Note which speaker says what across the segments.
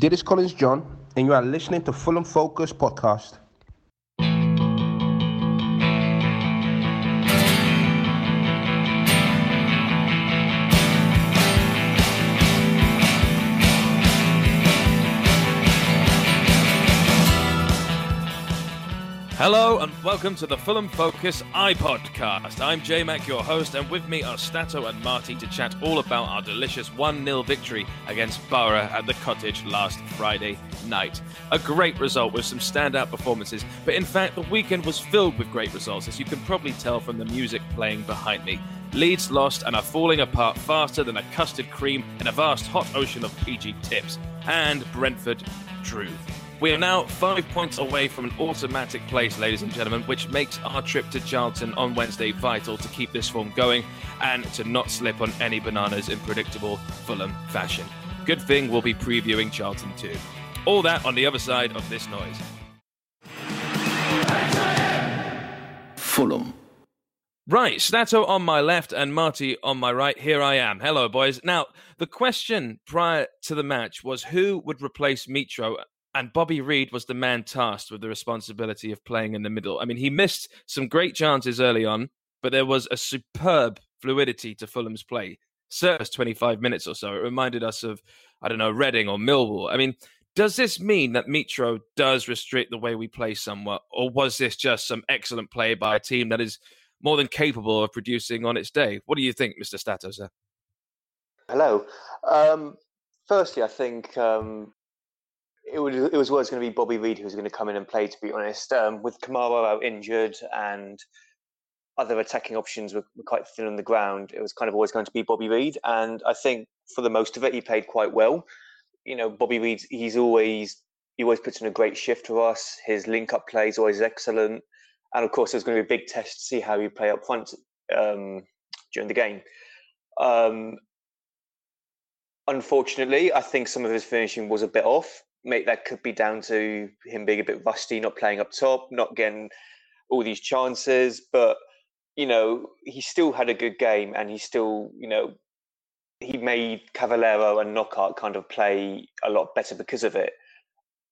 Speaker 1: This is Collins John, and you are listening to Fulham Focus Podcast.
Speaker 2: Hello and welcome to the Fulham Focus iPodcast. I'm J Mac, your host, and with me are Stato and Marty to chat all about our delicious 1 0 victory against Boro at the cottage last Friday night. A great result with some standout performances, but in fact, the weekend was filled with great results, as you can probably tell from the music playing behind me. Leeds lost and are falling apart faster than a custard cream in a vast hot ocean of PG tips. And Brentford drew. We are now five points away from an automatic place, ladies and gentlemen, which makes our trip to Charlton on Wednesday vital to keep this form going and to not slip on any bananas in predictable Fulham fashion. Good thing we'll be previewing Charlton too. All that on the other side of this noise.
Speaker 3: Fulham.
Speaker 2: Right, Stato on my left and Marty on my right. Here I am. Hello, boys. Now, the question prior to the match was who would replace Mitro and Bobby Reid was the man tasked with the responsibility of playing in the middle. I mean, he missed some great chances early on, but there was a superb fluidity to Fulham's play. First 25 minutes or so, it reminded us of, I don't know, Reading or Millwall. I mean, does this mean that Mitro does restrict the way we play somewhat, or was this just some excellent play by a team that is more than capable of producing on its day? What do you think, Mr. Statos?
Speaker 4: Hello. Um, firstly, I think um, it, it was always going to be Bobby Reid who was going to come in and play. To be honest, um, with Kamara out injured and other attacking options were, were, quite thin on the ground, it was kind of always going to be Bobby Reid. And I think for the most of it, he played quite well. You know, Bobby Reid, he's always he always puts in a great shift for us. His link up play is always excellent. And of course, there's going to be a big test to see how he play up front um, during the game. Um, unfortunately, I think some of his finishing was a bit off mate, that could be down to him being a bit rusty, not playing up top, not getting all these chances. But you know, he still had a good game, and he still, you know, he made Cavaleiro and Knockaert kind of play a lot better because of it.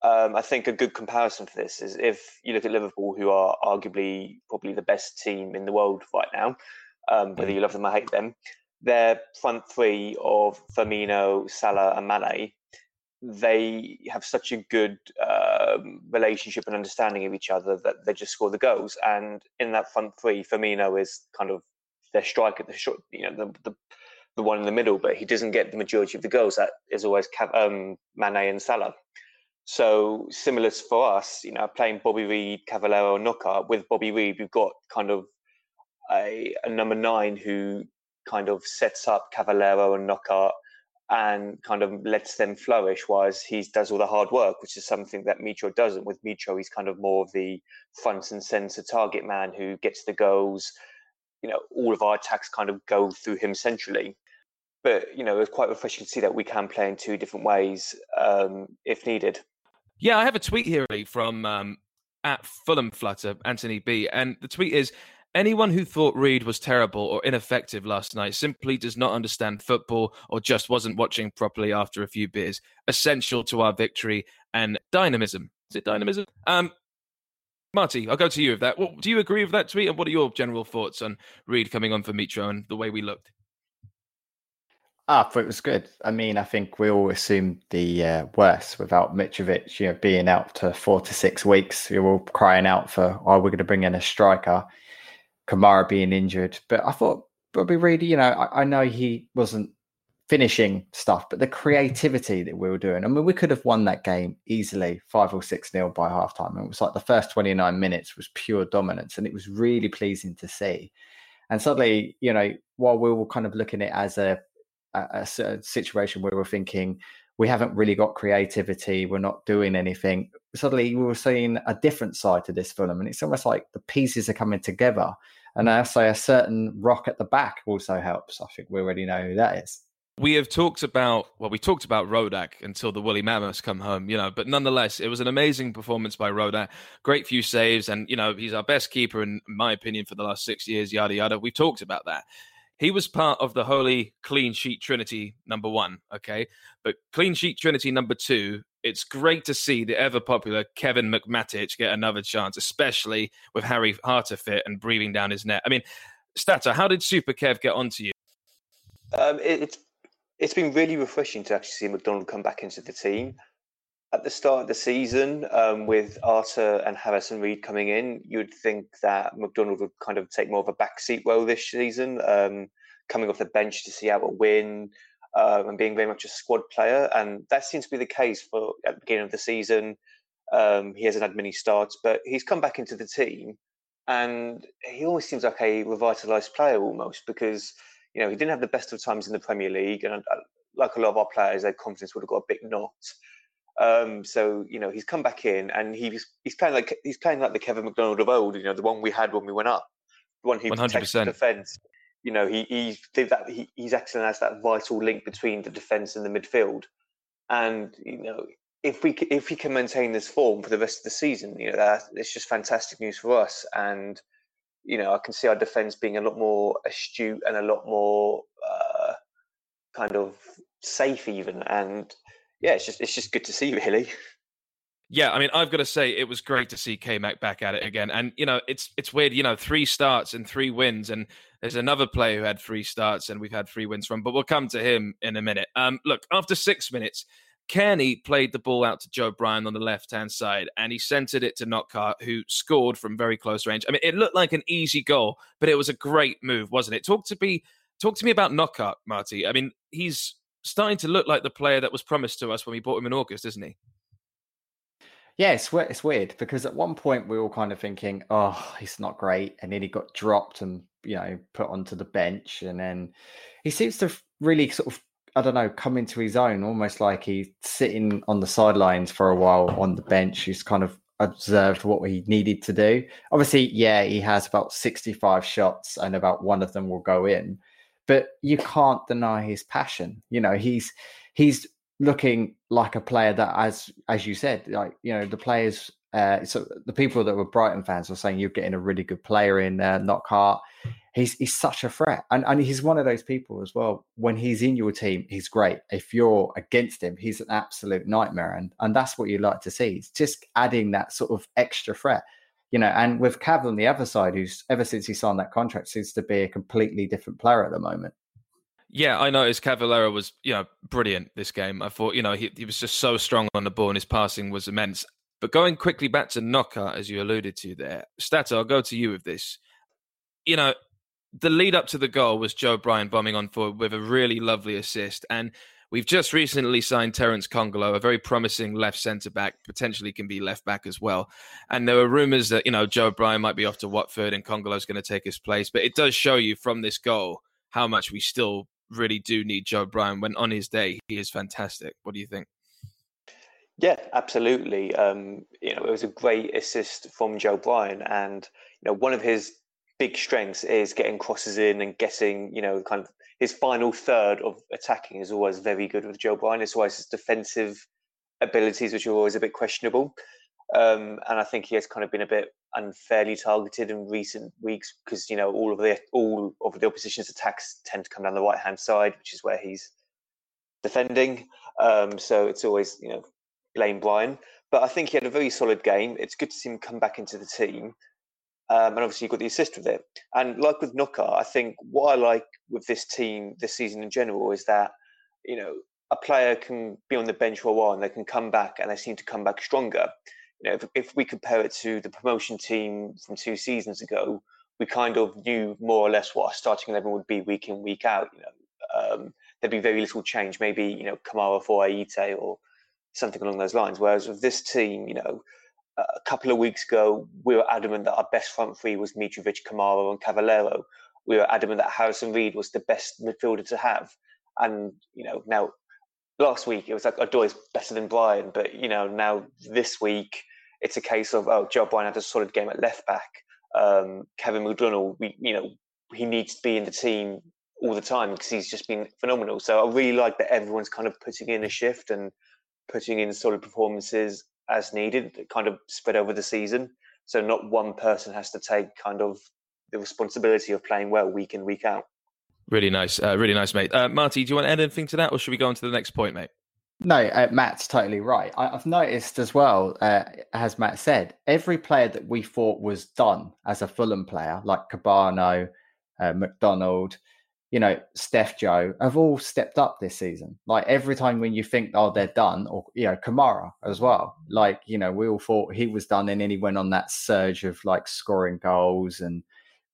Speaker 4: Um, I think a good comparison for this is if you look at Liverpool, who are arguably probably the best team in the world right now, um, whether mm. you love them or hate them, their front three of Firmino, Salah, and Mane they have such a good um, relationship and understanding of each other that they just score the goals. And in that front three, Firmino is kind of their striker, the short, you know, the, the, the one in the middle, but he doesn't get the majority of the goals. That is always um, Mane and Salah. So similar for us, you know, playing Bobby Reid, Cavaleiro, Knockaert with Bobby Reid, we've got kind of a, a number nine who kind of sets up Cavaleiro and Knockaert and kind of lets them flourish, whereas he does all the hard work, which is something that Mitro doesn't. With Mitro, he's kind of more of the front and centre target man who gets the goals. You know, all of our attacks kind of go through him centrally. But you know, it's quite refreshing to see that we can play in two different ways um, if needed.
Speaker 2: Yeah, I have a tweet here from um, at Fulham Flutter, Anthony B, and the tweet is Anyone who thought Reed was terrible or ineffective last night simply does not understand football or just wasn't watching properly after a few beers. Essential to our victory and dynamism. Is it dynamism? Um, Marty, I'll go to you with that. Well, do you agree with that tweet? And what are your general thoughts on Reed coming on for Mitro and the way we looked?
Speaker 3: Ah, I thought it was good. I mean, I think we all assumed the uh, worst without Mitrovic, you know, being out to four to six weeks. We were all crying out for, oh, we're going to bring in a striker. Kamara being injured. But I thought Bobby Reid, you know, I, I, know he wasn't finishing stuff, but the creativity that we were doing. I mean, we could have won that game easily, five or six nil by halftime. And it was like the first 29 minutes was pure dominance, and it was really pleasing to see. And suddenly, you know, while we were kind of looking at it as a, a, a situation where we're thinking, we haven't really got creativity. We're not doing anything. Suddenly, we were seeing a different side to this film, and it's almost like the pieces are coming together. And I say a certain rock at the back also helps. I think we already know who that is.
Speaker 2: We have talked about well, we talked about Rodak until the woolly mammoths come home, you know. But nonetheless, it was an amazing performance by Rodak. Great few saves, and you know he's our best keeper in my opinion for the last six years. Yada yada. We talked about that he was part of the holy clean sheet trinity number one, okay? But clean sheet trinity number two, it's great to see the ever popular Kevin McMatic get another chance, especially with Harry Arter fit and breathing down his net. I mean, Stato, how did Super Kev get onto you?
Speaker 4: Um, it, it's it's been really refreshing to actually see McDonald come back into the team. At the start of the season, um, with Arter and Harrison Reed coming in, you'd think that McDonald would kind of take more of a backseat role this season, um, coming off the bench to see a win um, and being very much a squad player. And that seems to be the case for at the beginning of the season. Um, he hasn't had many starts, but he's come back into the team, and he always seems like a revitalised player almost because you know, he didn't have the best of times in the Premier League, and uh, like a lot of our players, their confidence would have got a bit knocked. Um, so you know, he's come back in, and he's he's playing like he's playing like the Kevin McDonald of old. You know, the one we had when we went up, the one who 100%. protects the defence. You know, he he did that. He, he's excellent as that vital link between the defence and the midfield. And you know, if we if he can maintain this form for the rest of the season, you know, that it's just fantastic news for us. And you know, I can see our defence being a lot more astute and a lot more uh, kind of safe, even. And yeah, it's just it's just good to see, really.
Speaker 2: Yeah, I mean, I've got to say it was great to see K Mac back at it again, and you know, it's it's weird, you know, three starts and three wins, and there's another player who had three starts and we've had three wins from, but we'll come to him in a minute. Um, look, after six minutes, Cairney played the ball out to Joe Bryan on the left hand side and he centered it to Knockaert, who scored from very close range. I mean, it looked like an easy goal, but it was a great move, wasn't it? Talk to me, talk to me about Knockaert, Marty. I mean, he's starting to look like the player that was promised to us when we bought him in August, isn't he?
Speaker 3: Yeah, it's, it's weird because at one point we were all kind of thinking, oh, he's not great. And then he got dropped and, you know, put onto the bench. And then he seems to really sort of I don't know, come into his own, almost like he's sitting on the sidelines for a while on the bench. He's kind of observed what he needed to do. Obviously, yeah, he has about 65 shots and about one of them will go in. But you can't deny his passion. You know, he's he's looking like a player that as as you said, like, you know, the players uh, so the people that were Brighton fans were saying you're getting a really good player in there, Knockaert he's he's such a threat, and and he's one of those people as well. When he's in your team, he's great. If you're against him, he's an absolute nightmare, and and that's what you like to see. It's just adding that sort of extra threat, you know. And with Cav on the other side, who's ever since he signed that contract seems to be a completely different player at the moment.
Speaker 2: Yeah, I noticed Cavaleiro was, you know, brilliant this game. I thought, you know, he, he was just so strong on the ball and his passing was immense. But going quickly back to Knockaert, as you alluded to there, Stato, I'll go to you with this. You know, the lead up to the goal was Joe Bryan bombing on forward with a really lovely assist. And we've just recently signed Terence Kongolo, a very promising left centre back, potentially can be left back as well. And there were rumours that, you know, Joe Bryan might be off to Watford and Kongolo's going to take his place. But it does show you from this goal how much we still really do need Joe Bryan when on his day he is fantastic. What do you think?
Speaker 4: Yeah, absolutely. Um, you know, it was a great assist from Joe Bryan, and you know, one of his big strengths is getting crosses in and getting, you know, kind of his final third of attacking is always very good with Joe Bryan. It's always his defensive abilities, which are always a bit questionable. Um, and I think he has kind of been a bit unfairly targeted in recent weeks because you know all of the all of the opposition's attacks tend to come down the right hand side, which is where he's defending. Um, so it's always you know blame Bryan. But I think he had a very solid game. It's good to see him come back into the team. Um, and obviously, you've got the assist with it. And like with Knockaert, I think what I like with this team this season in general is that, you know, a player can be on the bench for a while and they can come back and they seem to come back stronger. You know, if, if we compare it to the promotion team from two seasons ago, we kind of knew more or less what our starting eleven would be week in, week out. You know, um, there'd be very little change. Maybe you know Kamara for Ayité or something along those lines. Whereas with this team, you know, a couple of weeks ago, we were adamant that our best front three was Mitrovic, Kamara, and Cavaleiro. We were adamant that Harrison Reed was the best midfielder to have. And, you know, now last week it was like Odoi is better than Bryan, but, you know, now this week it's a case of, oh, Joe Bryan had a solid game at left back. Um, Kevin McDonald, we, you know, he needs to be in the team all the time because he's just been phenomenal. So I really like that everyone's kind of putting in a shift and putting in solid performances as needed, kind of spread over the season. So not one person has to take kind of the responsibility of playing well week in week out.
Speaker 2: Really nice, uh, really nice, mate. Uh, Marty, do you want to add anything to that, or should we go on to the next point, mate?
Speaker 3: No, uh, Matt's totally right. I, have noticed as well, uh, as Matt said, every player that we thought was done as a Fulham player, like Kebano, uh, McDonald, you know, Steph Joe, have all stepped up this season. Like every time when you think, oh, they're done, or, you know, Kamara as well. Like, you know, we all thought he was done and then he went on that surge of like scoring goals and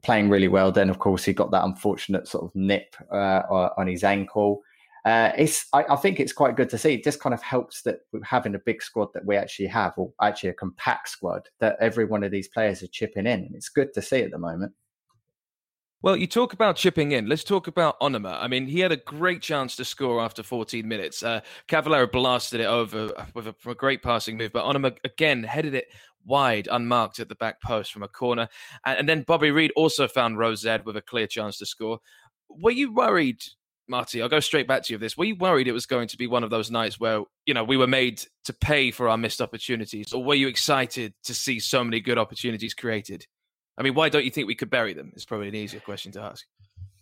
Speaker 3: playing really well. Then, of course, he got that unfortunate sort of nip uh, on his ankle uh, it's I, I, think it's quite good to see. It just kind of helps that having a big squad that we actually have, or actually a compact squad, that every one of these players are chipping in, and it's good to see at the moment.
Speaker 2: Well, you talk about chipping in. Let's talk about Onomah. I mean, he had a great chance to score after 14 minutes. Uh, Cavaleiro blasted it over with a, a great passing move, but Onomah again headed it wide, unmarked at the back post from a corner. And, and then Bobby Reid also found Rose Ed with a clear chance to score. Were you worried Marty, I'll go straight back to you of this. Were you worried it was going to be one of those nights where, you know, we were made to pay for our missed opportunities? Or were you excited to see so many good opportunities created? I mean, why don't you think we could bury them? It's probably an easier question to ask.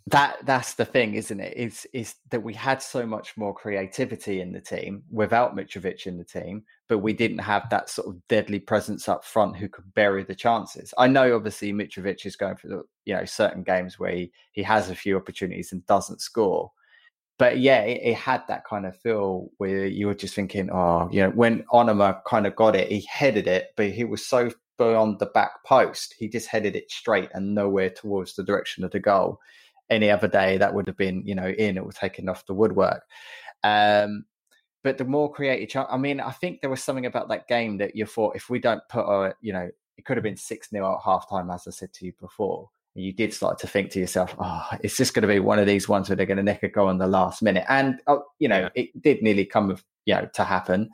Speaker 3: That that's the thing, isn't it? Is is that we had so much more creativity in the team without Mitrovic in the team, but we didn't have that sort of deadly presence up front who could bury the chances. I know obviously Mitrovic is going for the you know certain games where he, he has a few opportunities and doesn't score, but yeah, it, it, had that kind of feel where you were just thinking, oh, you know, when Onomah kind of got it, he headed it, but he was so beyond the back post, he just headed it straight and nowhere towards the direction of the goal. Any other day, that would have been, you know, in it was taken off the woodwork. Um, but the more creative, I mean, I think there was something about that game that you thought if we don't put a, you know, it could have been 6 0 at half time, as I said to you before And you did start to think to yourself, oh, it's just going to be one of these ones where they're going to nick a goal in the last minute. And, oh, you know, yeah. it did nearly come, you know, to happen.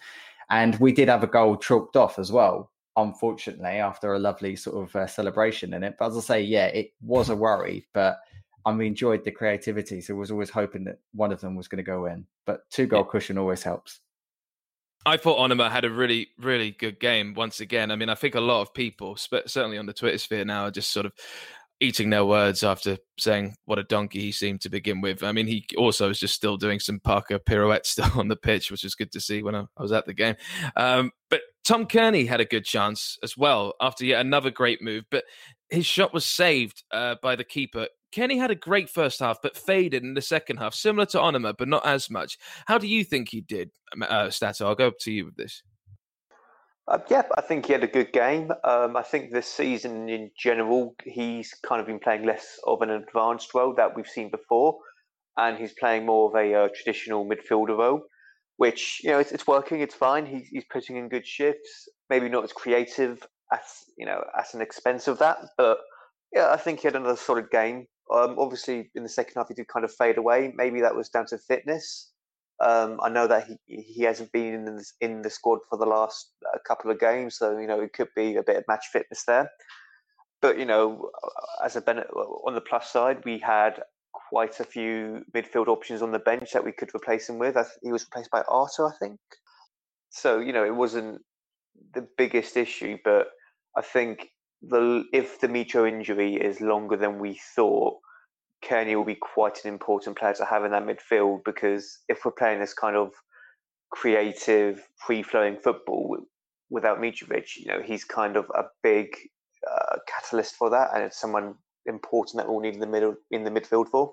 Speaker 3: And we did have a goal chalked off as well, unfortunately, after a lovely sort of uh, celebration in it. But as I say, yeah, it was a worry, but I enjoyed the creativity. So I was always hoping that one of them was going to go in. But two goal cushion always helps.
Speaker 2: I thought Onomah had a really, really good game once again. I mean, I think a lot of people, certainly on the Twitter sphere now, are just sort of eating their words after saying what a donkey he seemed to begin with. I mean, he also was just still doing some Parker pirouettes still on the pitch, which was good to see when I, I was at the game. Um, but Tom Cairney had a good chance as well after yet another great move, but his shot was saved uh, by the keeper. Cairney had a great first half, but faded in the second half, similar to Onomah, but not as much. How do you think he did, uh, Stato? I'll go up to you with this.
Speaker 4: Uh, yeah, I think he had a good game. Um, I think this season in general, he's kind of been playing less of an advanced role that we've seen before, and he's playing more of a uh, traditional midfielder role, which you know it's, it's working. It's fine. He's, he's putting in good shifts. Maybe not as creative as you know at an expense of that, but yeah, I think he had another solid game. Um, obviously, in the second half, he did kind of fade away. Maybe that was down to fitness. Um, I know that he, he hasn't been in the, in the squad for the last uh, couple of games, so you know it could be a bit of match fitness there. But you know, as a benefit on the plus side, we had quite a few midfield options on the bench that we could replace him with. He was replaced by Arter, I think. So you know, it wasn't the biggest issue, but I think the if the Mitro injury is longer than we thought, Cairney will be quite an important player to have in that midfield because if we're playing this kind of creative, free-flowing football without Mitrovic, you know, he's kind of a big uh, catalyst for that, and it's someone important that we'll need in the middle in the midfield for.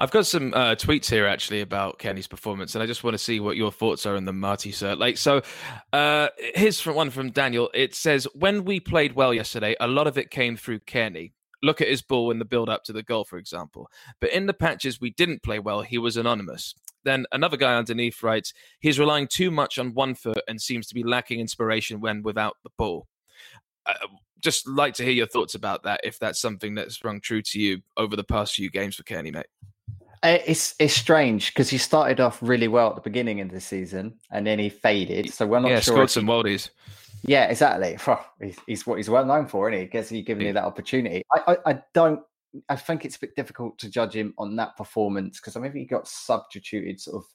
Speaker 2: I've got some uh, tweets here actually about Cairney's performance, and I just want to see what your thoughts are on the Marty sir. Like, so uh, here's from one from Daniel. It says, "When we played well yesterday, a lot of it came through Cairney look at his ball in the build up to the goal, for example. But in the patches we didn't play well, he was anonymous. Then another guy underneath writes, he's relying too much on one foot and seems to be lacking inspiration when without the ball. Uh, just like to hear your thoughts about that, if that's something that's rung true to you over the past few games for Cairney, mate.
Speaker 3: It's it's strange because he started off really well at the beginning of the season and then he faded. So we're not
Speaker 2: yeah,
Speaker 3: sure.
Speaker 2: scored some worldies.
Speaker 3: Yeah, exactly. He's, he's what he's well known for, isn't he? Gets he giving you that opportunity. I, I, I, don't. I think it's a bit difficult to judge him on that performance because I mean he got substituted sort of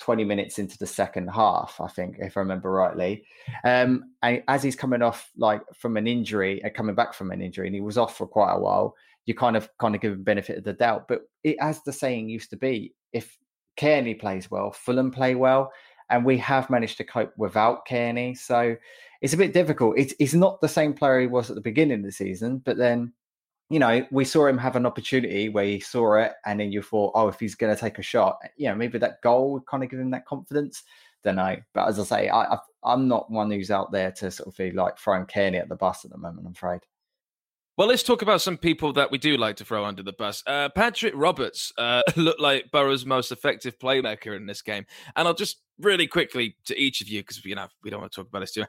Speaker 3: 20 minutes into the second half, I think, if I remember rightly. Um, and as he's coming off like from an injury, uh, coming back from an injury, and he was off for quite a while, you kind of kind of give him benefit of the doubt. But it, as the saying used to be, if Cairney plays well, Fulham play well, and we have managed to cope without Cairney. So it's a bit difficult. It's, he's not the same player he was at the beginning of the season, but then, you know, we saw him have an opportunity where he saw it, and then you thought, oh, if he's going to take a shot, you know, maybe that goal would kind of give him that confidence. Don't know. But as I say, I, I'm not one who's out there to sort of be like throwing Cairney at the bus at the moment, I'm afraid.
Speaker 2: Well, let's talk about some people that we do like to throw under the bus. Uh, Patrick Roberts uh, looked like Boro's most effective playmaker in this game, and I'll just really quickly to each of you because you know we don't want to talk about this too.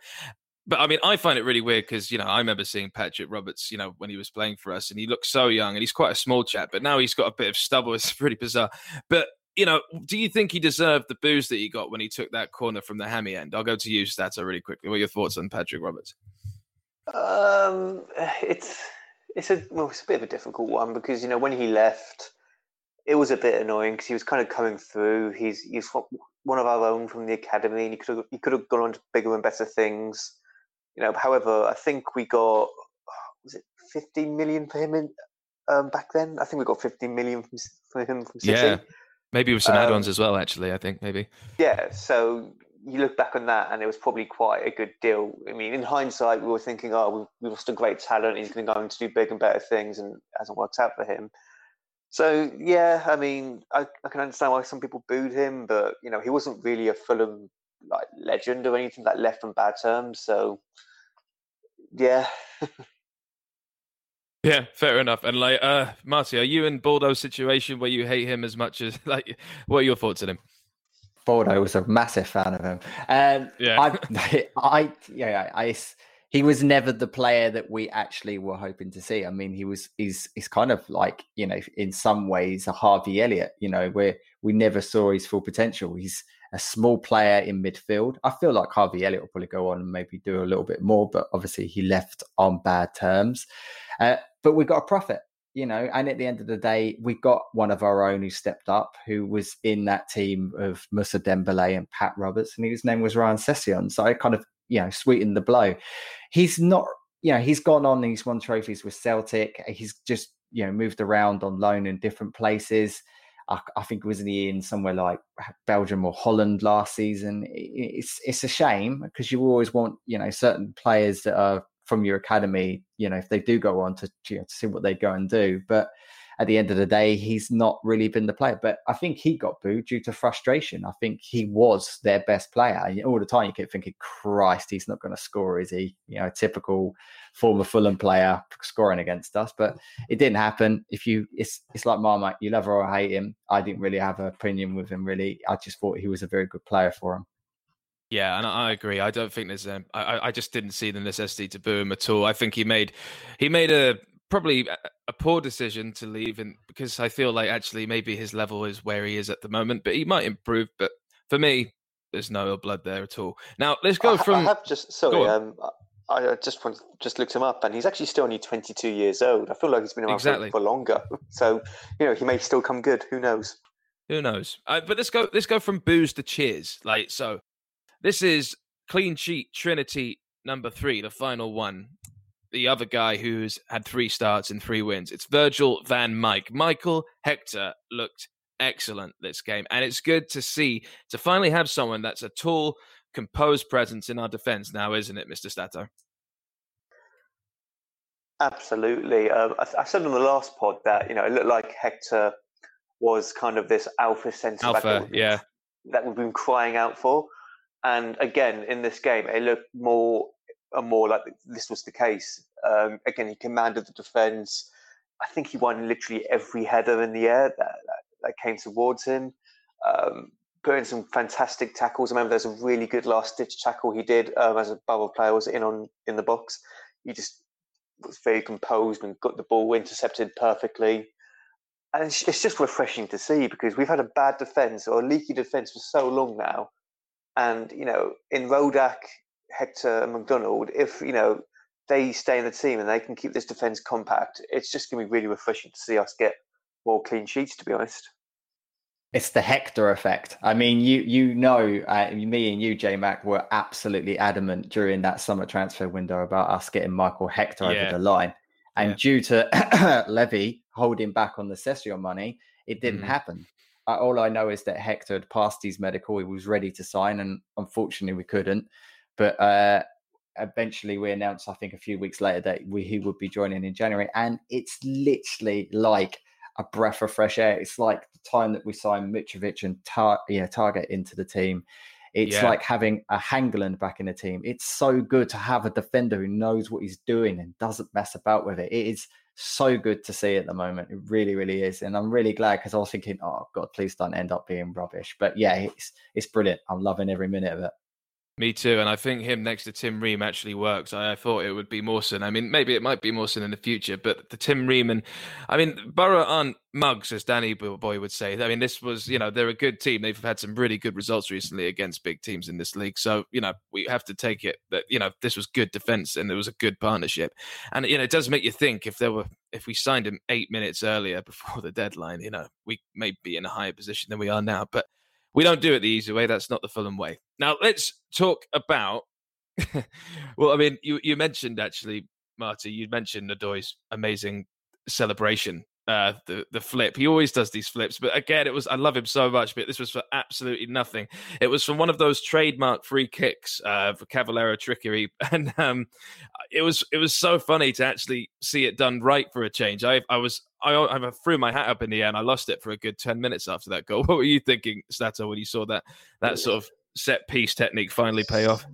Speaker 2: But I mean, I find it really weird because you know I remember seeing Patrick Roberts, you know, when he was playing for us, and he looked so young, and he's quite a small chap, but now he's got a bit of stubble. It's really bizarre. But you know, do you think he deserved the booze that he got when he took that corner from the hammy end? I'll go to you, Stato, really quickly. What are your thoughts on Patrick Roberts?
Speaker 4: Um, it's it's a well, it's a bit of a difficult one because you know when he left, it was a bit annoying because he was kind of coming through. He's he's one of our own from the academy, and he could have he could have gone on to bigger and better things. You know, however, I think we got was it 15 million for him in, um, back then. I think we got 15 million from, for him from City.
Speaker 2: Yeah, maybe with some um, add-ons as well. Actually, I think maybe.
Speaker 4: Yeah, so you look back on that and it was probably quite a good deal. I mean, in hindsight, we were thinking, oh, we, lost a great talent. He's going to go on to do big and better things, and it hasn't worked out for him. So yeah, I mean, I, I can understand why some people booed him, but you know, he wasn't really a Fulham like legend or anything that left on bad terms. So yeah.
Speaker 2: Yeah, fair enough. And like, uh, Marty, are you in Baldo's situation where you hate him as much as like? What are your thoughts on him?
Speaker 3: Baldo was a massive fan of him. Um, yeah, I, I, yeah, I, he was never the player that we actually were hoping to see. I mean, he was, he's, he's kind of like, you know, in some ways a Harvey Elliott, you know, where we never saw his full potential. He's a small player in midfield. I feel like Harvey Elliott will probably go on and maybe do a little bit more, but obviously he left on bad terms. Uh, but we got a profit you know, and at the end of the day, we got one of our own who stepped up, who was in that team of Moussa Dembele and Pat Roberts, and his name was Ryan Sessegnon. So I kind of, you know, sweetened the blow. He's not, you know, he's gone on and he's won trophies with Celtic. He's just, you know, moved around on loan in different places. I, I think it was he in somewhere like Belgium or Holland last season. It's it's a shame because you always want, you know, certain players that are from your academy, you know, if they do go on to, you know, to see what they go and do. But at the end of the day, he's not really been the player. But I think he got booed due to frustration. I think he was their best player. All the time you keep thinking, Christ, he's not going to score, is he? You know, typical former Fulham player scoring against us. But it didn't happen. If you, it's it's like Marmite, you love her or hate him. I didn't really have an opinion with him. Really, I just thought he was a very good player for him.
Speaker 2: Yeah, and I agree. I don't think there's. Um, I I just didn't see the necessity to boo him at all. I think he made he made a probably a poor decision to leave, and because I feel like actually maybe his level is where he is at the moment, but he might improve. But for me, there's no ill blood there at all. Now let's go from. I
Speaker 4: have just sorry. Um, I just want, just looked him up, and he's actually still only 22 years old. I feel like he's been around exactly. for, for longer, so you know he may still come good. Who knows?
Speaker 2: Who knows? Uh, but let's go. Let's go from booze to cheers. Like so, this is clean sheet Trinity number three, the final one. The other guy who's had three starts and three wins. It's Virgil van Mike. Michael Hector looked excellent this game. And it's good to see, to finally have someone that's a tall, composed presence in our defense now, isn't it, Mr. Stato?
Speaker 4: Absolutely. Um, I, I, said on the last pod that, you know, it looked like Hector was kind of this alpha centre
Speaker 2: alpha, yeah.
Speaker 4: that we've been crying out for. And again, in this game, it looked more and more like this was the case. Um, again, he commanded the defence. I think he won literally every header in the air that, that, that came towards him. Um, put in some fantastic tackles. I remember there's a really good last ditch tackle he did um, as a bubble player was in on in the box. He just was very composed and got the ball intercepted perfectly. And it's, it's just refreshing to see because we've had a bad defence or a leaky defence for so long now and you know, in Rodak, Hector, and McDonald, if you know they stay in the team and they can keep this defence compact, it's just going to be really refreshing to see us get more clean sheets. To be honest,
Speaker 3: it's the Hector effect. I mean, you you know, uh, me and you, J Mac, were absolutely adamant during that summer transfer window about us getting Michael Hector yeah. over the line. And
Speaker 2: Yeah.
Speaker 3: due to Levy holding back on the Session money, it didn't
Speaker 2: Mhm.
Speaker 3: happen. All I know is that Hector had passed his medical. He was ready to sign, and unfortunately, we couldn't. But uh, eventually, we announced, I think, a few weeks later that we, he would be joining in January. And it's literally like a breath of fresh air. It's like the time that we signed Mitrovic and Tar- yeah, Target into the team. It's
Speaker 2: Yeah.
Speaker 3: like having a Hangeland back in the team. It's so good to have a defender who knows what he's doing and doesn't mess about with it. It is so good to see at the moment. It really, really is. And I'm really glad because I was thinking, oh God, please don't end up being rubbish. But yeah, it's it's brilliant. I'm loving every minute of it.
Speaker 2: Me too, and I think him next to Tim Ream actually works. I, I thought it would be Mawson. I mean, maybe it might be Mawson in the future, but the Tim Ream and I mean, Boro aren't mugs, as Danny Boy would say. I mean, this was, you know, they're a good team. They've had some really good results recently against big teams in this league. So, you know, we have to take it that, you know, this was good defense and there was a good partnership. And, you know, it does make you think if there were, if we signed him eight minutes earlier before the deadline, you know, we may be in a higher position than we are now. But we don't do it the easy way. That's not the Fulham way. Now let's talk about. well, I mean, you you mentioned actually, Marty. You mentioned Nadoy's amazing celebration. Uh, the the flip. He always does these flips, but again, it was I love him so much, but this was for absolutely nothing. It was from one of those trademark free kicks uh, for Cavaleiro trickery, and um, it was it was so funny to actually see it done right for a change. I I was I, I threw my hat up in the air and I lost it for a good 10 minutes after that goal. What were you thinking, Stato, when you saw that that sort of set piece technique finally pay off?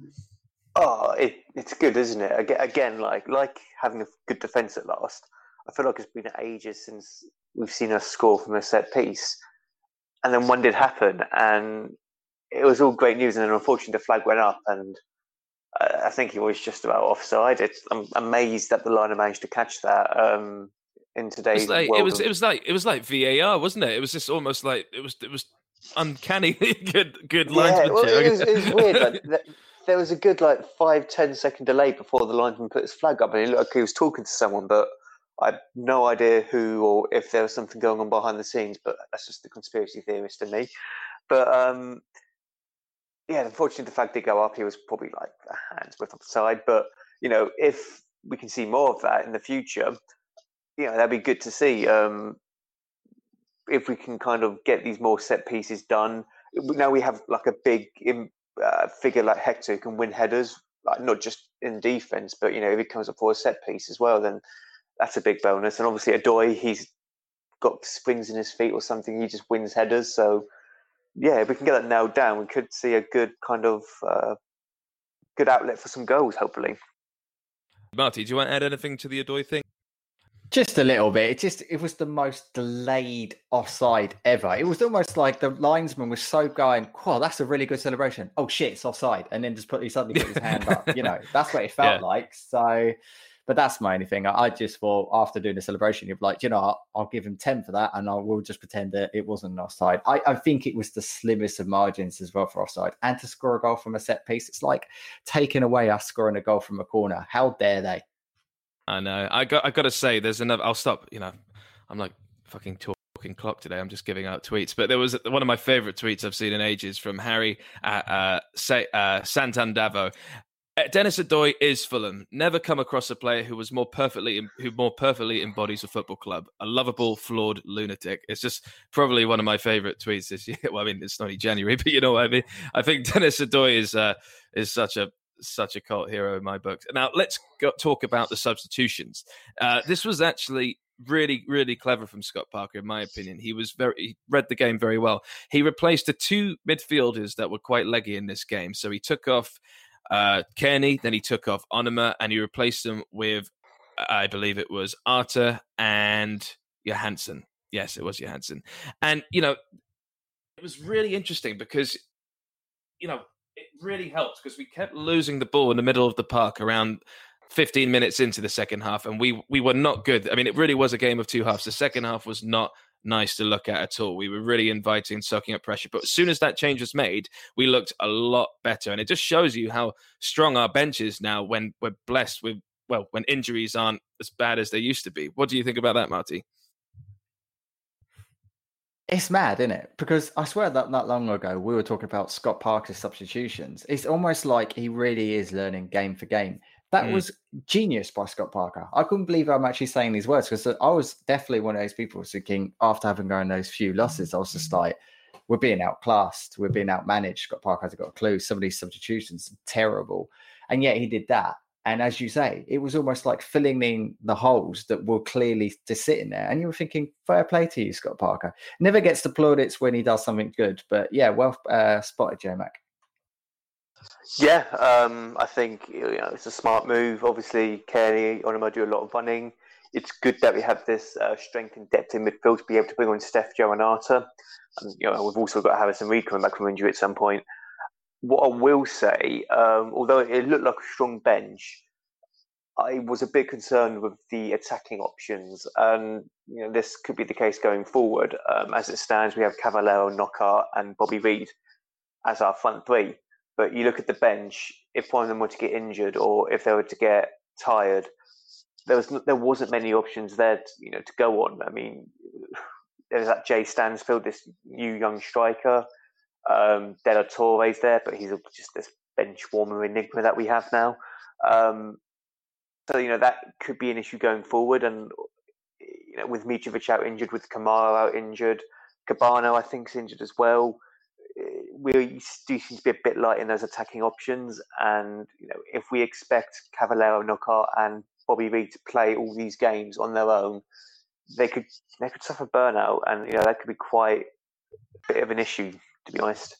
Speaker 4: Oh, it, it's good, isn't it? Again, again, like like having a good defence at last. I feel like it's been ages since we've seen us score from a set piece, and then one did happen, and it was all great news. And then unfortunately, the flag went up, and I, think it was just about offside. It's, I'm amazed that the liner managed to catch that. Um, in
Speaker 2: It
Speaker 4: today's
Speaker 2: was, like,
Speaker 4: world
Speaker 2: it was
Speaker 4: of-
Speaker 2: it was like it was like VAR, wasn't it? It was just almost like it was it was uncanny good good
Speaker 4: yeah, well, it was, it was weird. Like, there was a good like five ten second delay before the linesman put his flag up, and he looked like he was talking to someone, but I had no idea who or if there was something going on behind the scenes. But that's just the conspiracy theorist in me. But um, yeah, unfortunately, the flag did go up. He was probably like a hand's width offside. But you know, if we can see more of that in the future, you know, that'd be good to see. Um, if we can kind of get these more set pieces done, now we have like a big uh, figure like Hector who can win headers, like not just in defense, but you know if he comes up for a set piece as well, then that's a big bonus. And obviously Odoi, he's got springs in his feet or something. He just wins headers. So yeah, if we can get that nailed down, we could see a good kind of uh, good outlet for some goals, hopefully.
Speaker 2: Marty, do you want to add anything to the Odoi thing?
Speaker 3: Just a little bit. It just it was the most delayed offside ever. It was almost like the linesman was so going, "Wow, that's a really good celebration." Oh shit, it's offside, and then just put he suddenly put his hand up. You know, that's what it felt
Speaker 2: Yeah.
Speaker 3: like. So, but that's my only thing. I, I just thought after doing the celebration, you're like, you know, I'll, I'll give him ten for that, and I will just pretend that it wasn't an offside. I, I think it was the slimmest of margins as well for offside, and to score a goal from a set piece, it's like taking away us scoring a goal from a corner. How dare they?
Speaker 2: I know. I got. I got to say, there's another. I'll stop. You know, I'm like fucking talking clock today. I'm just giving out tweets. But there was one of my favorite tweets I've seen in ages from Harry at uh, uh, Santandavo. Uh, Dennis Odoi is Fulham. Never come across a player who was more perfectly who more perfectly embodies a football club. A lovable, flawed lunatic. It's just probably one of my favorite tweets this year. Well, I mean, it's not only January, but you know what I mean. I think Dennis Odoi is uh, is such a such a cult hero in my books. Now let's go, talk about the substitutions. Uh, this was actually really, really clever from Scott Parker, in my opinion. He was very he read the game very well. He replaced the two midfielders that were quite leggy in this game. So he took off uh, Cairney, then he took off Onomah, and he replaced them with, I believe it was Arter and Johansen. Yes, it was Johansen. And you know, it was really interesting because you know it really helped because we kept losing the ball in the middle of the park around 15 minutes into the second half and we we were not good i mean it really was a game of two halves the second half was not nice to look at at all we were really inviting soaking up pressure but as soon as that change was made we looked a lot better and it just shows you how strong our bench is now when we're blessed with well when injuries aren't as bad as they used to be what do you think about that marty
Speaker 3: It's mad, isn't it? Because I swear that not long ago we were talking about Scott Parker's substitutions. It's almost like he really is learning game for game. That mm. was genius by Scott Parker. I couldn't believe I'm actually saying these words because I was definitely one of those people thinking after having gone those few losses, I was just like, we're being outclassed, we're being outmanaged. Scott Parker hasn't got a clue. Some of these substitutions terrible. And yet he did that. And as you say, it was almost like filling in the holes that were clearly just sitting there. And you were thinking, fair play to you, Scott Parker. Never gets the plaudits when he does something good. But yeah, well uh, spotted, J Mac.
Speaker 4: Yeah, um, I think you know, it's a smart move. Obviously, Cairney, Onomah do a lot of running. It's good that we have this uh, strength and depth in midfield to be able to bring on Steph Joe and. You know, we've also got Harrison Reed coming back from injury at some point what I will say, um, although it looked like a strong bench, I was a bit concerned with the attacking options, and you know this could be the case going forward. Um, as it stands, we have Cavaleiro, Knockaert, and Bobby Reid as our front three. But you look at the bench; if one of them were to get injured, or if they were to get tired, there was there wasn't many options there, to, you know, to go on. I mean, there's that Jay Stansfield, this new young striker. Um, De La Torre's there, but he's just this bench warmer enigma that we have now. Um, so you know that could be an issue going forward, and you know with Mitrovic out injured, with Kamara out injured, Kebano I think is injured as well. We do seem to be a bit light in those attacking options, and you know if we expect Cavaleiro, Knockaert, and Bobby Reid to play all these games on their own, they could they could suffer burnout, and you know that could be quite a bit of an issue to be honest.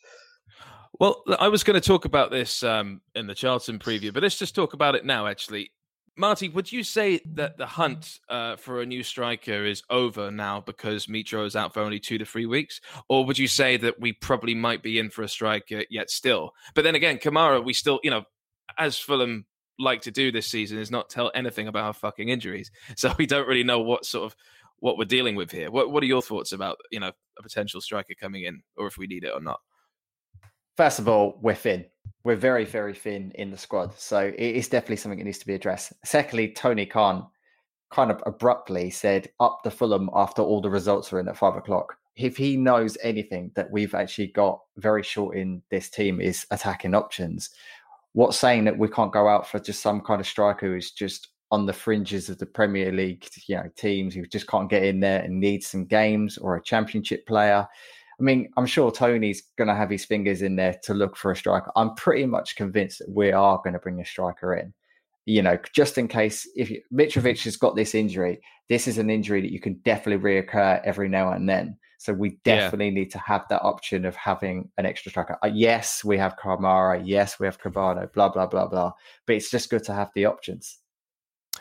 Speaker 2: Well, I was going to talk about this um, in the Charlton preview, but let's just talk about it now. Actually, Marty, would you say that the hunt uh, for a new striker is over now because Mitro is out for only two to three weeks, or would you say that we probably might be in for a striker yet still? But then again, Kamara, we still, you know, as Fulham like to do this season, is not tell anything about our fucking injuries, so we don't really know what sort of what we're dealing with here. What What are your thoughts about you know a potential striker coming in, or if we need it or not?
Speaker 3: First of all, we're thin. We're very, very thin in the squad, so it is definitely something that needs to be addressed. Secondly, Tony Khan kind of abruptly said up the Fulham after all the results are in at five o'clock. If he knows anything that we've actually got very short in this team is attacking options, what's saying that we can't go out for just some kind of striker who's just on the fringes of the Premier League, you know, teams who just can't get in there and need some games or a championship player. I mean, I'm sure Tony's going to have his fingers in there to look for a striker. I'm pretty much convinced that we are going to bring a striker in. You know, just in case if you, Mitrovic has got this injury, this is an injury that you can definitely reoccur every now and then. So we definitely yeah. need to have that option of having an extra striker. Uh, yes, we have Kamara. Yes, we have Kebano. Blah blah blah blah. But it's just good to have the options.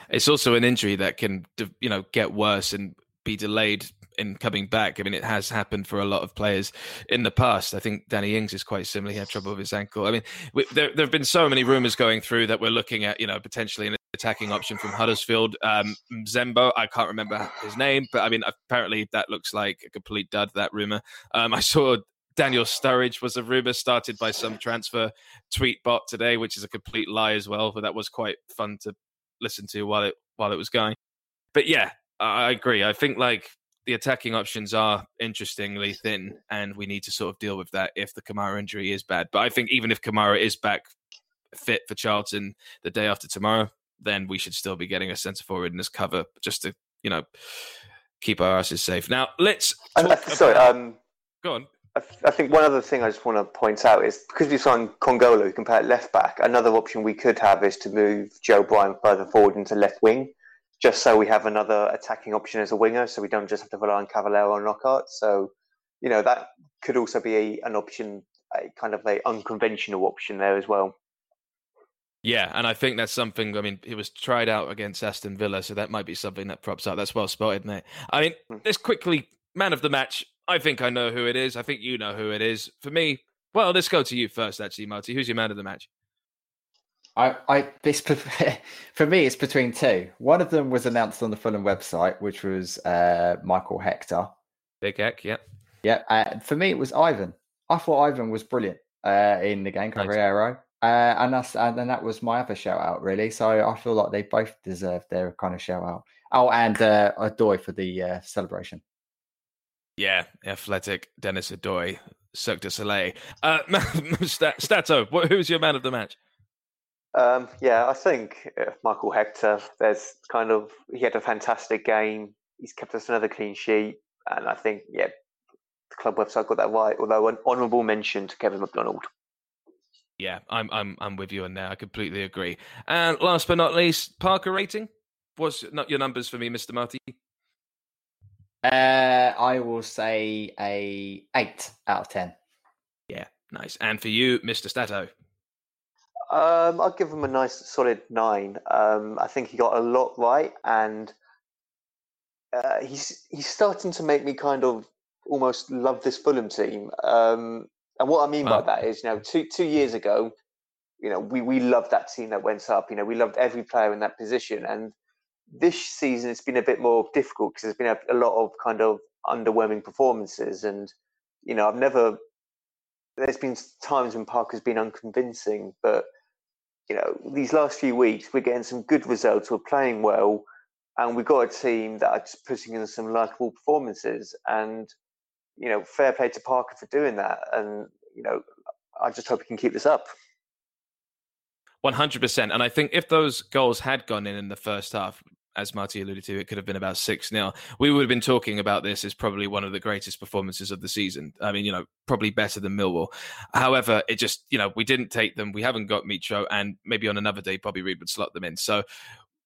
Speaker 2: It's also an injury that can, you know, get worse and be delayed in coming back. I mean, it has happened for a lot of players in the past. I think Danny Ings is quite similar. He had trouble with his ankle. I mean, we, there, there have been so many rumors going through that we're looking at, you know, potentially an attacking option from Huddersfield. Um, Zembo, I can't remember his name, but I mean, apparently that looks like a complete dud, that rumor. Um, I saw Daniel Sturridge was a rumor started by some transfer tweet bot today, which is a complete lie as well. But that was quite fun to listen to while it while it was going. But yeah, I agree. I think like the attacking options are interestingly thin, and we need to sort of deal with that if the Kamara injury is bad. But I think even if Kamara is back fit for Charlton the day after tomorrow, then we should still be getting a centre forward in this cover just to you know keep our asses safe. Now let's.
Speaker 4: sorry, um,
Speaker 2: go on.
Speaker 4: I, I, think one other thing I just want to point out is because we signed Kongolo, who can play at left back, another option we could have is to move Joe Bryan further forward into left wing, just so we have another attacking option as a winger, so we don't just have to rely on Cavaleiro or Knockaert. So, you know, that could also be a, an option, a kind of a unconventional option there as well.
Speaker 2: Yeah, and I think that's something. I mean, he was tried out against Aston Villa, so that might be something that props up. That's well spotted, mate. I mean, hmm. let's quickly man of the match. I think I know who it is. I think you know who it is. For me, well, let's go to you first, actually, Marty. Who's your man of the match?
Speaker 3: I, I, this for me, it's between two. One of them was announced on the Fulham website, which was uh, Michael Hector.
Speaker 2: Big Heck, yeah,
Speaker 3: yeah. Uh, for me, it was Ivan. I thought Ivan was brilliant uh, in the game, Cavaleiro, uh, and that's and then that was my other shout out, really. So I feel like they both deserve their kind of shout out. Oh, and uh, Odoi for the uh, celebration.
Speaker 2: Yeah, athletic Dennis Odoi, Cirque du Soleil. Uh, Stato, who's your man of the match?
Speaker 4: Um, yeah, I think uh, Michael Hector. There's kind of he had a fantastic game. He's kept us another clean sheet, and I think yeah, the club website got that right. Although an honourable mention to Kevin McDonald.
Speaker 2: Yeah, I'm I'm I'm with you on that. I completely agree. And last but not least, Parker rating. What's not your numbers for me, Mr. Marty?
Speaker 3: Uh, I will say a eight out of ten.
Speaker 2: Yeah, nice. And for you, Mr. Stato.
Speaker 4: Um, I'll give him a nice solid nine. Um, I think he got a lot right, and uh, he's he's starting to make me kind of almost love this Fulham team. Um, and what I mean wow. by that is, you know, two two years ago, you know, we we loved that team that went up. You know, we loved every player in that position, and this season it's been a bit more difficult because there's been a, a lot of kind of underwhelming performances, and you know, I've never. There's been times when Parker's been unconvincing, but you know, these last few weeks, we're getting some good results. We're playing well, and we've got a team that are just putting in some likable performances. And you know, fair play to Parker for doing that. And you know, I just hope he can keep this up.
Speaker 2: One hundred percent. And I think if those goals had gone in in the first half, as Marty alluded to, it could have been about 6 0. We would have been talking about this as probably one of the greatest performances of the season. I mean, you know, probably better than Millwall. However, it just, you know, we didn't take them. We haven't got Mitro, and maybe on another day, Bobby Reid would slot them in. So,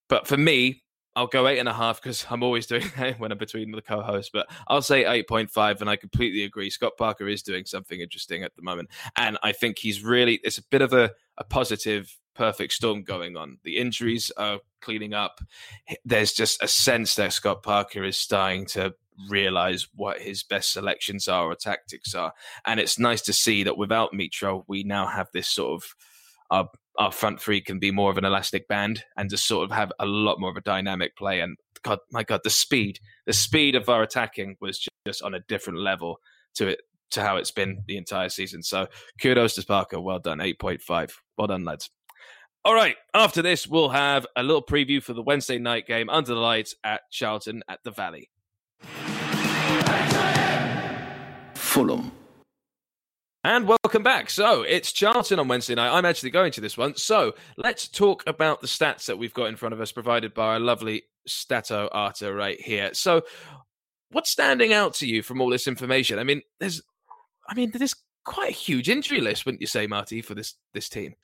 Speaker 2: but for me, I'll go eight and a half because I'm always doing that when I'm between the co-hosts. But I'll say eight point five, and I completely agree. Scott Parker is doing something interesting at the moment, and I think he's really it's a bit of a, a positive perfect storm going on. The injuries are cleaning up. There's just a sense that Scott Parker is starting to realize what his best selections are or tactics are. And it's nice to see that without Mitro, we now have this sort of our, our front three can be more of an elastic band and just sort of have a lot more of a dynamic play. And God, my God, the speed, the speed of our attacking was just, just on a different level to it to how it's been the entire season. So kudos to Parker. Well done. 8.5. Well done, lads. All right. After this, we'll have a little preview for the Wednesday night game under the lights at Charlton at the Valley. Fulham. And welcome back. So it's Charlton on Wednesday night. I'm actually going to this one. So let's talk about the stats that we've got in front of us, provided by our lovely Stato Arta right here. So, what's standing out to you from all this information? I mean, there's, I mean, there's quite a huge injury list, wouldn't you say, Marty, for this this team?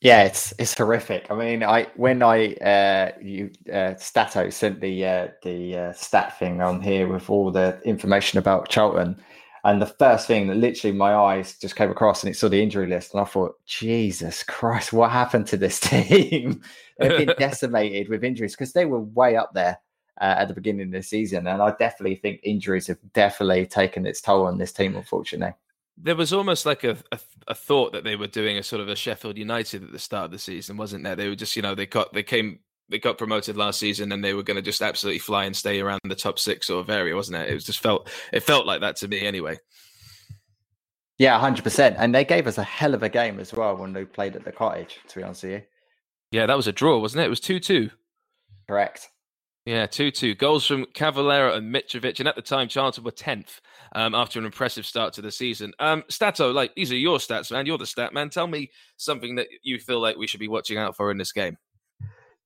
Speaker 3: Yeah, it's it's horrific. I mean, I when I uh, you uh, Stato sent the uh, the uh, stat thing on here with all the information about Charlton, and the first thing that literally my eyes just came across and it saw the injury list, and I thought, Jesus Christ, what happened to this team? They've been decimated with injuries because they were way up there uh, at the beginning of the season, and I definitely think injuries have definitely taken its toll on this team, unfortunately
Speaker 2: there was almost like a, a, a thought that they were doing a sort of a Sheffield United at the start of the season, wasn't there? They were just you know they got they came they got promoted last season and they were going to just absolutely fly and stay around the top six sort of area, wasn't it? It was just felt it felt like that to me anyway.
Speaker 3: Yeah, hundred percent. And they gave us a hell of a game as well when they played at the cottage. To be honest with you.
Speaker 2: Yeah, that was a draw, wasn't it? It was two two.
Speaker 3: Correct.
Speaker 2: Yeah, 2 2. Goals from Cavaleiro and Mitrovic. And at the time, Charlton were 10th um, after an impressive start to the season. Um, Stato, like, these are your stats, man. You're the stat man. Tell me something that you feel like we should be watching out for in this game.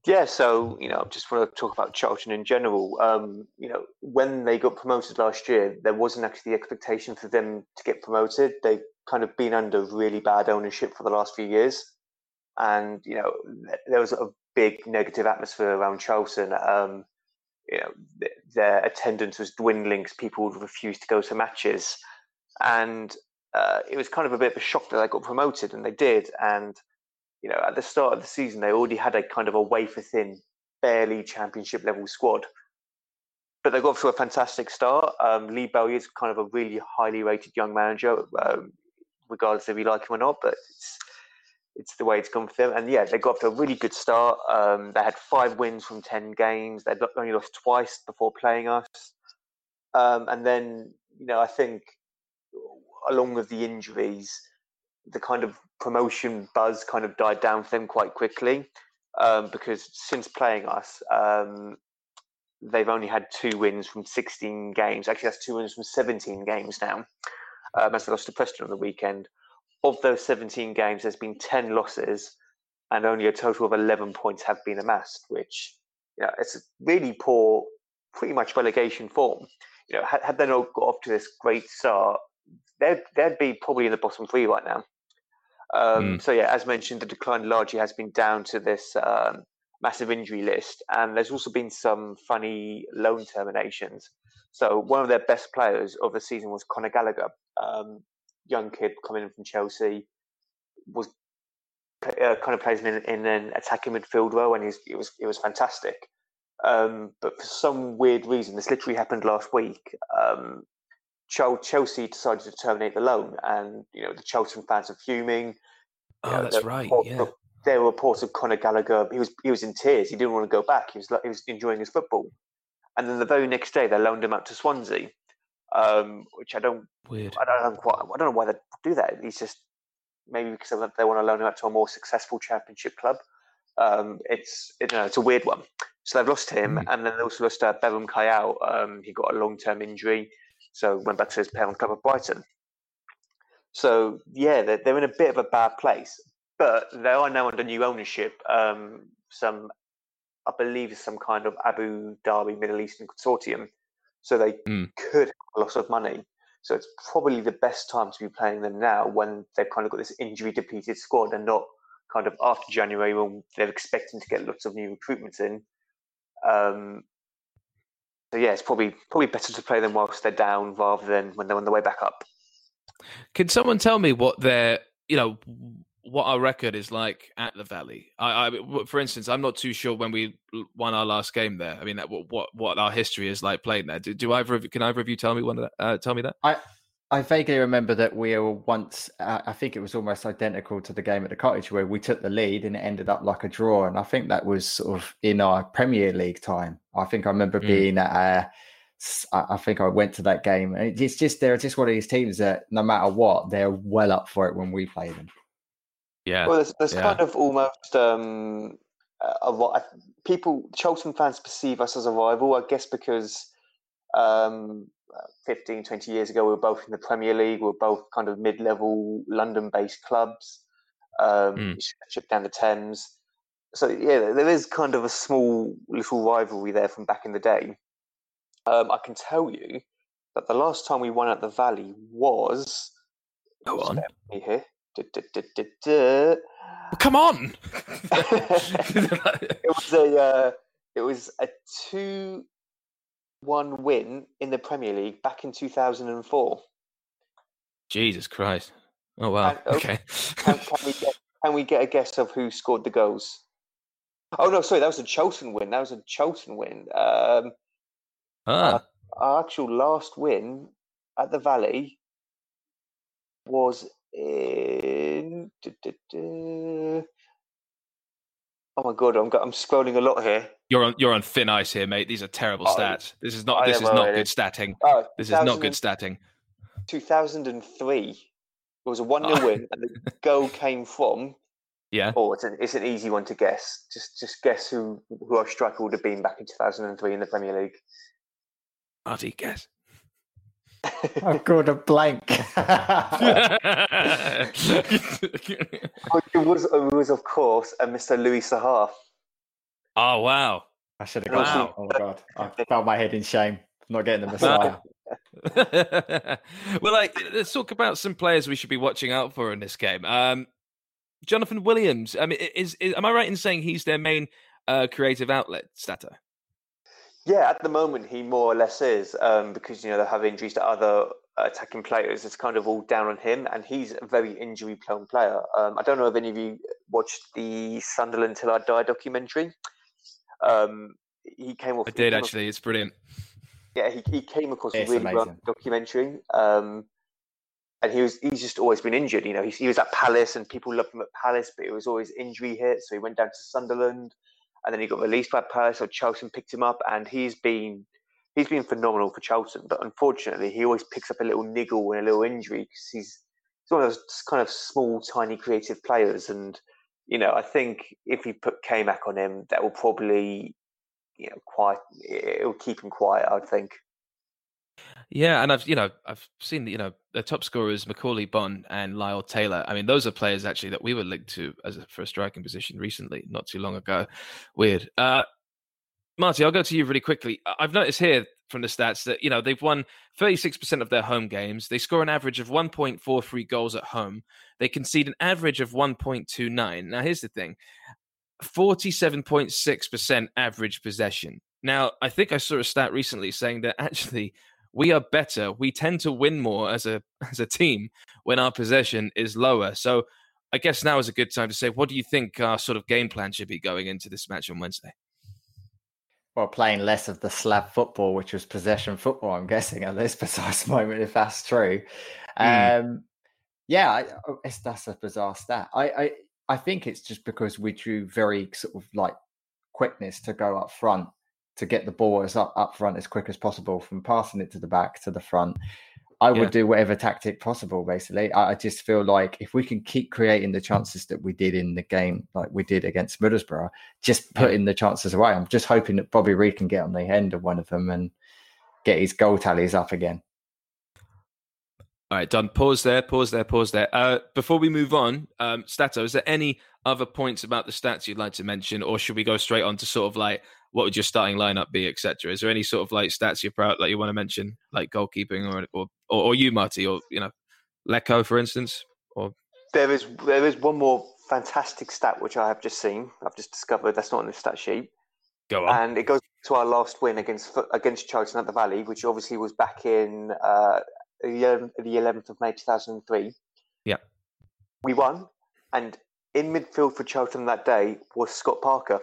Speaker 4: Yeah, so, you know, I just want to talk about Charlton in general. Um, you know, when they got promoted last year, there wasn't actually the expectation for them to get promoted. They've kind of been under really bad ownership for the last few years. And, you know, there was a big negative atmosphere around Charlton. Um, you know, th- their attendance was dwindling people would refuse to go to matches, and uh, it was kind of a bit of a shock that they got promoted, and they did. And you know, at the start of the season, they already had a kind of a wafer thin, barely championship level squad. But they got off to a fantastic start. Um, Lee Bowyer is kind of a really highly rated young manager, um, regardless if you like him or not. But it's it's the way it's gone for them. And yeah, they got off to a really good start. Um, they had five wins from 10 games. They'd only lost twice before playing us. Um, and then, you know, I think along with the injuries, the kind of promotion buzz kind of died down for them quite quickly um, because since playing us, um, they've only had two wins from 16 games. Actually, that's two wins from 17 games now, um, as they lost to Preston on the weekend of those 17 games, there's been 10 losses and only a total of 11 points have been amassed, which you know, it's really poor, pretty much relegation form. You know, had, had they not got off to this great start, they'd, they'd be probably in the bottom three right now. Um, mm. So yeah, as mentioned, the decline largely has been down to this um, massive injury list, and there's also been some funny loan terminations. So one of their best players of the season was Conor Gallagher, um, young kid coming in from Chelsea, was uh, kind of plays in, in an attacking midfield role, and he's, it was it was fantastic. Um, but for some weird reason, this literally happened last week. Um, Chelsea decided to terminate the loan, and you know the Chelsea fans are fuming.
Speaker 2: Oh, you know, that's right. Yeah.
Speaker 4: There were reports of Conor Gallagher. He was he was in tears. He didn't want to go back. He was he was enjoying his football. And then the very next day, they loaned him out to Swansea, um, which I don't.
Speaker 2: Weird.
Speaker 4: I don't, quite, I don't know why they do that. He's just maybe because they want to loan him out to a more successful Championship club. Um, it's it, you know, it's a weird one. So they've lost him, mm. and then they also lost uh, Beram Kayal. Um, he got a long term injury, so went back to his parent club of Brighton. So yeah, they're, they're in a bit of a bad place, but they are now under new ownership. Um, some, I believe, some kind of Abu Dhabi Middle Eastern consortium. So they mm. could have a lot of money. So it's probably the best time to be playing them now when they've kind of got this injury depleted squad and not kind of after January when they're expecting to get lots of new recruitments in. Um, so yeah, it's probably probably better to play them whilst they're down rather than when they're on the way back up.
Speaker 2: Can someone tell me what their you know what our record is like at the Valley? I, I for instance, I'm not too sure when we won our last game there. I mean, what what, what our history is like playing there. Do, do either of can either of you tell me one uh, tell me that?
Speaker 3: I I vaguely remember that we were once, uh, I think it was almost identical to the game at the cottage where we took the lead and it ended up like a draw. And I think that was sort of in our Premier League time. I think I remember mm. being at, uh, I think I went to that game. It's just, they're just one of these teams that no matter what, they're well up for it when we play them.
Speaker 2: Yeah.
Speaker 4: Well, there's, there's yeah. kind of almost um, a lot. People, Charlton fans perceive us as a rival, I guess, because um, 15, 20 years ago, we were both in the Premier League. We were both kind of mid-level London-based clubs. Um, mm. down the Thames. So yeah, there is kind of a small little rivalry there from back in the day. Um, I can tell you that the last time we won at the Valley was.
Speaker 2: Go on.
Speaker 4: Here. Well,
Speaker 2: come on.
Speaker 4: it was a. Uh, it was a two one win in the Premier League back in 2004.
Speaker 2: Jesus Christ. Oh, wow. Oh, okay.
Speaker 4: can, can, we get, can, we get, a guess of who scored the goals? Oh, no, sorry, that was a Charlton win. That was a Charlton win. Um,
Speaker 2: ah.
Speaker 4: our, our actual last win at the Valley was Eh, in. Oh my god, I'm I'm scrolling a lot here.
Speaker 2: You're on you're on thin ice here, mate. These are terrible oh, stats. This is not this is not good statting. Oh, this is not good statting.
Speaker 4: 2003 it was a 1 0 oh. win, and the goal came from.
Speaker 2: Yeah.
Speaker 4: Oh, it's an, it's an easy one to guess. Just just guess who, who our striker would have been back in 2003 in the Premier League.
Speaker 2: Marty, guess.
Speaker 3: I've got a blank.
Speaker 4: it was, it was, of course, a Mr. Louis Saha.
Speaker 2: Oh wow!
Speaker 3: I should have got. Wow. Oh my god! I felt my head in shame. not getting the Messiah.
Speaker 2: well, like, let's talk about some players we should be watching out for in this game. Um, Jonathan Williams. I mean, is, is am I right in saying he's their main uh, creative outlet, Stato?
Speaker 4: Yeah, at the moment he more or less is um, because you know they have injuries to other attacking players. It's kind of all down on him, and he's a very injury-prone player. Um, I don't know if any of you watched the Sunderland Till I Die documentary. Um, he came off.
Speaker 2: I did actually. Off, it's brilliant.
Speaker 4: Yeah, he, he came across it's a really rough documentary. Um, and he was he's just always been injured. You know, he, he was at Palace, and people loved him at Palace, but it was always injury hit. So he went down to Sunderland and then he got released by Palace or Charlton picked him up, and he's been he's been phenomenal for Charlton. But unfortunately, he always picks up a little niggle and a little injury because he's he's one of those kind of small, tiny, creative players. And you know, I think if you put K-Mac on him, that will probably you know quiet. It will keep him quiet. I think.
Speaker 2: Yeah, and I've you know I've seen you know the top scorers Macauley Bonne and Lyle Taylor. I mean, those are players actually that we were linked to as a, for a striking position recently, not too long ago. Weird. Uh, Marty, I'll go to you really quickly. I've noticed here from the stats that you know they've won 36% of their home games. They score an average of 1.43 goals at home. They concede an average of 1.29. Now, here's the thing: 47.6% average possession. Now, I think I saw a stat recently saying that actually we are better. We tend to win more as a as a team when our possession is lower. So, I guess now is a good time to say, what do you think our sort of game plan should be going into this match on Wednesday?
Speaker 3: Well, playing less of the slab football, which was possession football, I'm guessing at this precise moment, if that's true. Mm. Um, yeah, I, oh, that's a bizarre stat. I, I I think it's just because we drew very sort of like quickness to go up front to get the ball as up, up front as quick as possible from passing it to the back to the front. I would do whatever tactic possible, basically. I, I, just feel like if we can keep creating the chances that we did in the game, like we did against Middlesbrough, just putting yeah. the chances away. I'm just hoping that Bobby Reid can get on the end of one of them and get his goal tallies up again.
Speaker 2: All right, done. Pause there, pause there, pause there. Uh, before we move on, um, Stato, is there any other points about the stats you'd like to mention, or should we go straight on to sort of like what would your starting lineup be, etc.? Is there any sort of like stats you're proud like you want to mention, like goalkeeping or or, or, or you, Marty, or you know, Leko, for instance? Or
Speaker 4: there is there is one more fantastic stat which I have just seen. I've just discovered that's not on the stat sheet.
Speaker 2: Go on.
Speaker 4: And it goes to our last win against against Charlton at the Valley, which obviously was back in uh, the 11th of May 2003.
Speaker 2: Yeah.
Speaker 4: We won, and in midfield for Charlton that day was Scott Parker.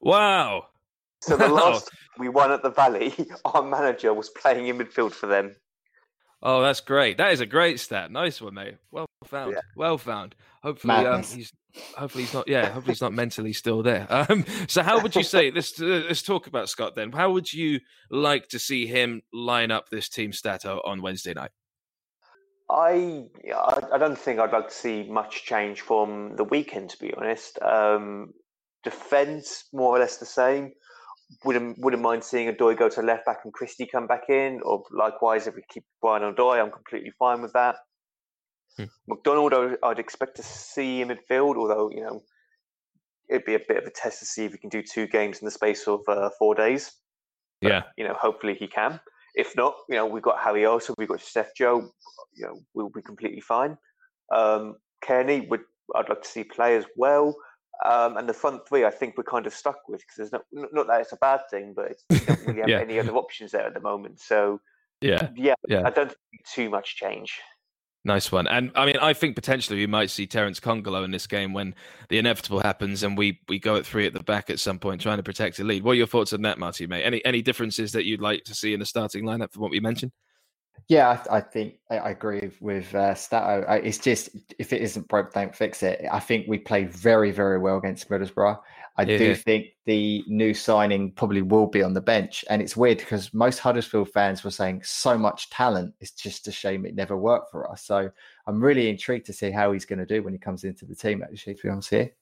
Speaker 2: Wow.
Speaker 4: So the last we won at the Valley, our manager was playing in midfield for them.
Speaker 2: Oh, that's great. That is a great stat. Nice one, mate. Well found. Yeah. Well found. Hopefully, um, he's hopefully he's not. Yeah, hopefully he's not mentally still there. Um, so, how would you say? Let's uh, let's talk about Scott then. How would you like to see him line up this team stato on Wednesday night?
Speaker 4: I I don't think I'd like to see much change from the weekend, to be honest. Um, defence more or less the same. Wouldn't wouldn't mind seeing Odoi go to left back and Christie come back in, or likewise if we keep Brian Odoi, I'm completely fine with that. Hmm. McDonald, I'd expect to see in midfield, although you know it'd be a bit of a test to see if he can do two games in the space of uh, four days.
Speaker 2: But, yeah,
Speaker 4: you know, hopefully he can. If not, you know, we've got Harry also, we've got Steph Joe. You know, we'll be completely fine. Um, Cairney would I'd like to see play as well. Um, and the front three, I think we're kind of stuck with because there's not not that it's a bad thing, but it's, we don't really have yeah. any other options there at the moment. So
Speaker 2: yeah,
Speaker 4: yeah, yeah. I don't think too much change.
Speaker 2: Nice one. And I mean, I think potentially we might see Terence Kongolo in this game when the inevitable happens and we, we go at three at the back at some point trying to protect the lead. What are your thoughts on that, Marty, mate? Any any differences that you'd like to see in the starting lineup from what we mentioned?
Speaker 3: Yeah, I, I think I, I, agree with uh, Stato. I, it's just if it isn't broke, don't fix it. I think we play very, very well against Middlesbrough. I yeah, do yeah. think the new signing probably will be on the bench, and it's weird because most Huddersfield fans were saying so much talent. It's just a shame it never worked for us. So I'm really intrigued to see how he's going to do when he comes into the team. Actually, to be honest here.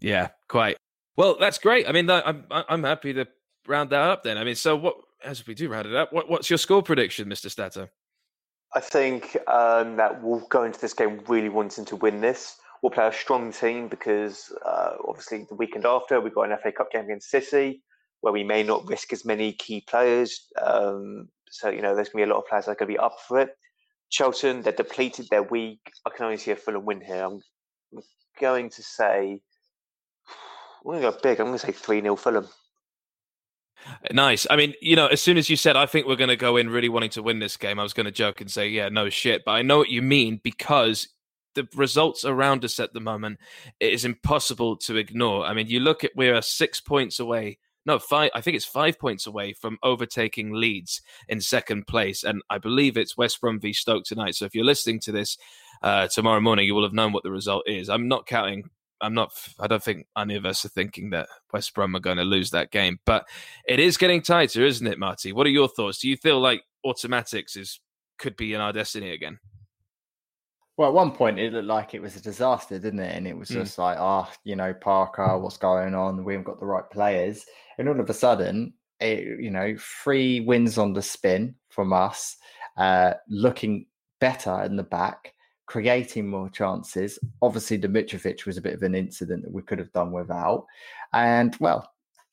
Speaker 2: Yeah, quite. Well, that's great. I mean, I'm I'm happy to round that up. Then, I mean, so what? As we do round it up, what, what's your score prediction, Mr. Stato?
Speaker 4: I think um, that we'll go into this game really wanting to win this. We'll play a strong team because uh, obviously the weekend after we've got an FA Cup game against City where we may not risk as many key players. Um, so, you know, there's going to be a lot of players that are going to be up for it. Charlton, they're depleted, they're weak. I can only see a Fulham win here. I'm going to say, I'm going to go big. I'm going to say 3 0 Fulham.
Speaker 2: Nice. I mean, you know, as soon as you said, I think we're going to go in really wanting to win this game, I was going to joke and say, yeah, no shit. But I know what you mean because the results around us at the moment, it is impossible to ignore. I mean, you look at, we're six points away. No, five. I think it's five points away from overtaking Leeds in second place, and I believe it's West Brom v Stoke tonight. So if you're listening to this uh, tomorrow morning, you will have known what the result is. I'm not counting I'm not. I don't think any of us are thinking that West Brom are going to lose that game, but it is getting tighter, isn't it, Marty? What are your thoughts? Do you feel like automatics is could be in our destiny again?
Speaker 3: Well, at one point it looked like it was a disaster, didn't it? And it was hmm. just mm. like, oh, you know, Parker, what's going on? We haven't got the right players. And all of a sudden, it, you know, three wins on the spin from us, uh, looking better in the back, creating more chances. Obviously, the Mitrovic was a bit of an incident that we could have done without. And well,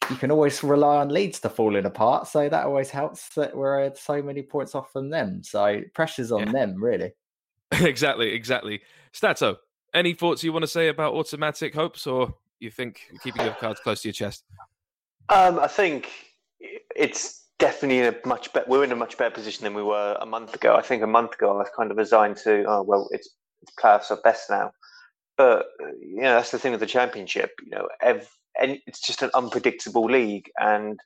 Speaker 3: you can always rely on Leeds to falling apart. So that always helps that we're so many points off from them. So pressure's on yeah. them, really.
Speaker 2: exactly, exactly. Stato, any thoughts you want to say about automatic hopes, or you think keeping your cards close to your chest?
Speaker 4: Um, I think it's definitely in a much better. We're in a much better position than we were a month ago. I think a month ago I was kind of resigned to, oh well, it's it's playoffs are best now. But you know that's the thing with the championship. You know, ev- and it's just an unpredictable league, and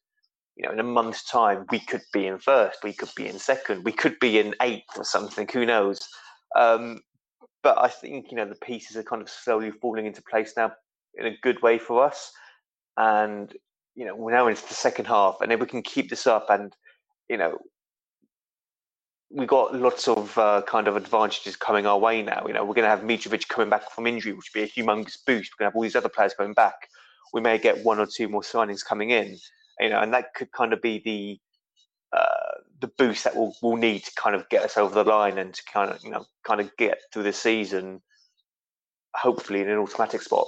Speaker 4: you know, in a month's time, we could be in first, we could be in second, we could be in eighth or something. Who knows? Um, but I think you know the pieces are kind of slowly falling into place now in a good way for us, and you know we're now into the second half, and if we can keep this up, and you know we got lots of uh, kind of advantages coming our way now. You know, we're going to have Mitrovic coming back from injury, which will be a humongous boost. We're going to have all these other players coming back. We may get one or two more signings coming in. You know, and that could kind of be the uh, the boost that we'll, we'll need to kind of get us over the line and to kind of you know kind of get through the season, hopefully in an automatic spot.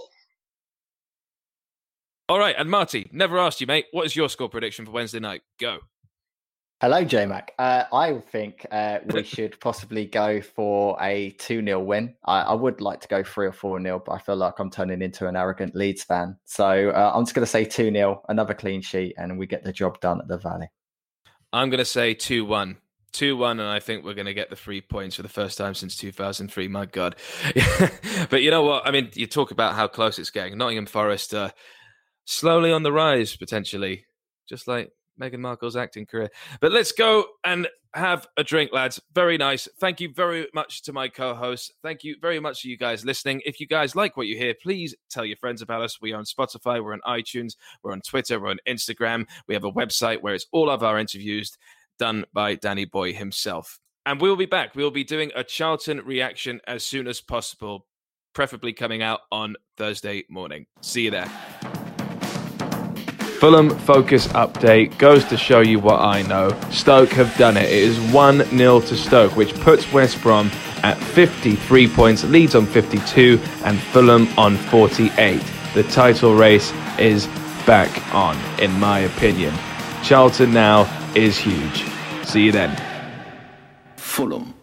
Speaker 2: All right, and Marty, never asked you, mate. What is your score prediction for Wednesday night? Go.
Speaker 3: Hello, JMac. Uh, I think uh, we should possibly go for a 2 0 win. I, I, would like to go 3 or 4 0, but I feel like I'm turning into an arrogant Leeds fan. So uh, I'm just going to say 2 0, another clean sheet, and we get the job done at the Valley.
Speaker 2: I'm going to say 2 1. 2 1, and I think we're going to get the three points for the first time since 2003. My God. but you know what? I mean, you talk about how close it's getting. Nottingham Forest uh, slowly on the rise, potentially, just like Meghan Markle's acting career. But let's go and have a drink, lads. Very nice. Thank you very much to my co hosts. Thank you very much to you guys listening. If you guys like what you hear, please tell your friends about us. We are on Spotify, we're on iTunes, we're on Twitter, we're on Instagram. We have a website where it's all of our interviews done by Danny Boy himself. And we'll be back. We'll be doing a Charlton reaction as soon as possible, preferably coming out on Thursday morning. See you there. Fulham focus update goes to show you what I know. Stoke have done it. It is 1 0 to Stoke, which puts West Brom at 53 points, Leeds on 52, and Fulham on 48. The title race is back on, in my opinion. Charlton now is huge. See you then.
Speaker 5: Fulham